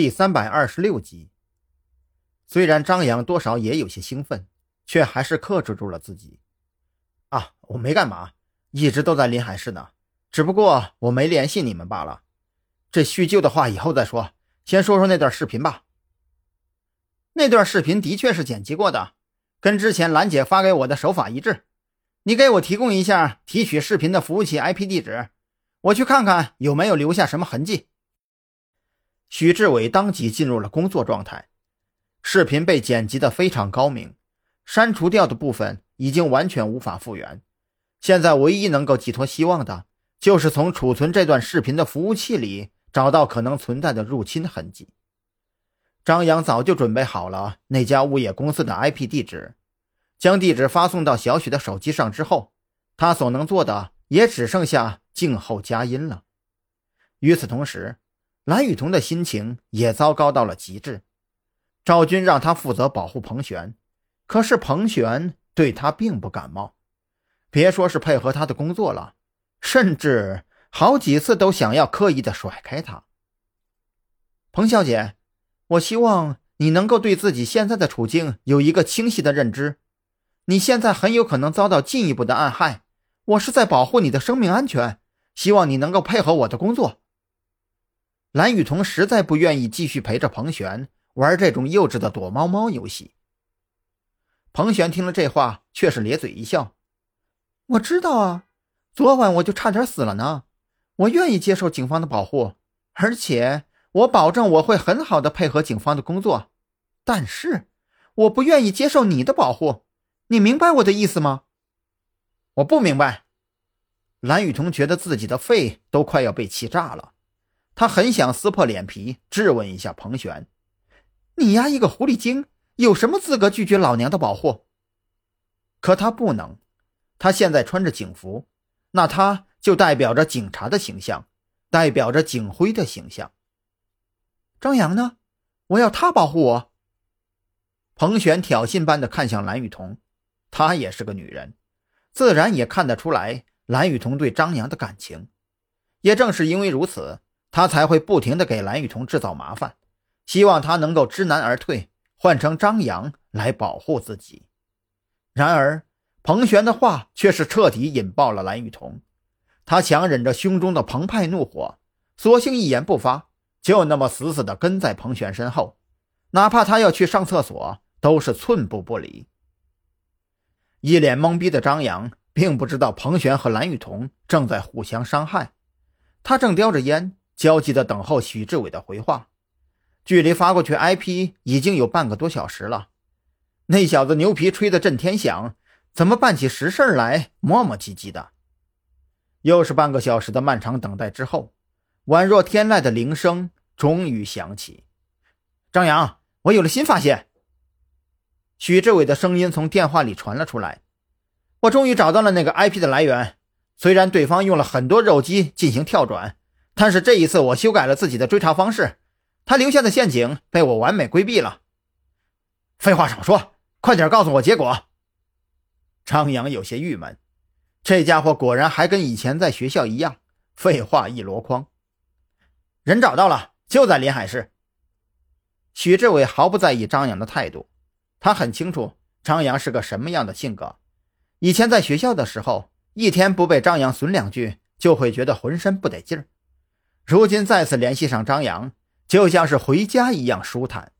第三百二十六集。虽然张扬多少也有些兴奋，却还是克制住了自己。啊，我没干嘛，一直都在临海市呢，只不过我没联系你们罢了。这叙旧的话以后再说，先说说那段视频吧。那段视频的确是剪辑过的，跟之前兰姐发给我的手法一致。你给我提供一下提取视频的服务器 IP 地址，我去看看有没有留下什么痕迹。许志伟当即进入了工作状态，视频被剪辑的非常高明，删除掉的部分已经完全无法复原。现在唯一能够寄托希望的，就是从储存这段视频的服务器里找到可能存在的入侵痕迹。张扬早就准备好了那家物业公司的 IP 地址，将地址发送到小许的手机上之后，他所能做的也只剩下静候佳音了。与此同时，蓝雨桐的心情也糟糕到了极致。赵军让他负责保护彭璇，可是彭璇对他并不感冒，别说是配合他的工作了，甚至好几次都想要刻意的甩开他。彭小姐，我希望你能够对自己现在的处境有一个清晰的认知。你现在很有可能遭到进一步的暗害，我是在保护你的生命安全，希望你能够配合我的工作。蓝雨桐实在不愿意继续陪着彭璇玩这种幼稚的躲猫猫游戏。彭璇听了这话，却是咧嘴一笑：“我知道啊，昨晚我就差点死了呢。我愿意接受警方的保护，而且我保证我会很好的配合警方的工作。但是，我不愿意接受你的保护。你明白我的意思吗？”“我不明白。”蓝雨桐觉得自己的肺都快要被气炸了。他很想撕破脸皮质问一下彭璇：“你丫一个狐狸精，有什么资格拒绝老娘的保护？”可他不能，他现在穿着警服，那他就代表着警察的形象，代表着警徽的形象。张扬呢？我要他保护我。彭璇挑衅般的看向蓝雨桐，她也是个女人，自然也看得出来蓝雨桐对张扬的感情。也正是因为如此。他才会不停的给蓝雨桐制造麻烦，希望他能够知难而退，换成张扬来保护自己。然而，彭璇的话却是彻底引爆了蓝雨桐。他强忍着胸中的澎湃怒火，索性一言不发，就那么死死的跟在彭璇身后，哪怕他要去上厕所，都是寸步不离。一脸懵逼的张扬并不知道彭璇和蓝雨桐正在互相伤害，他正叼着烟。焦急地等候许志伟的回话，距离发过去 IP 已经有半个多小时了。那小子牛皮吹得震天响，怎么办起实事来磨磨唧唧的？又是半个小时的漫长等待之后，宛若天籁的铃声终于响起。张扬，我有了新发现。许志伟的声音从电话里传了出来：“我终于找到了那个 IP 的来源，虽然对方用了很多肉鸡进行跳转。”但是这一次，我修改了自己的追查方式，他留下的陷阱被我完美规避了。废话少说，快点告诉我结果。张扬有些郁闷，这家伙果然还跟以前在学校一样，废话一箩筐。人找到了，就在临海市。许志伟毫不在意张扬的态度，他很清楚张扬是个什么样的性格。以前在学校的时候，一天不被张扬损两句，就会觉得浑身不得劲儿。如今再次联系上张扬，就像是回家一样舒坦。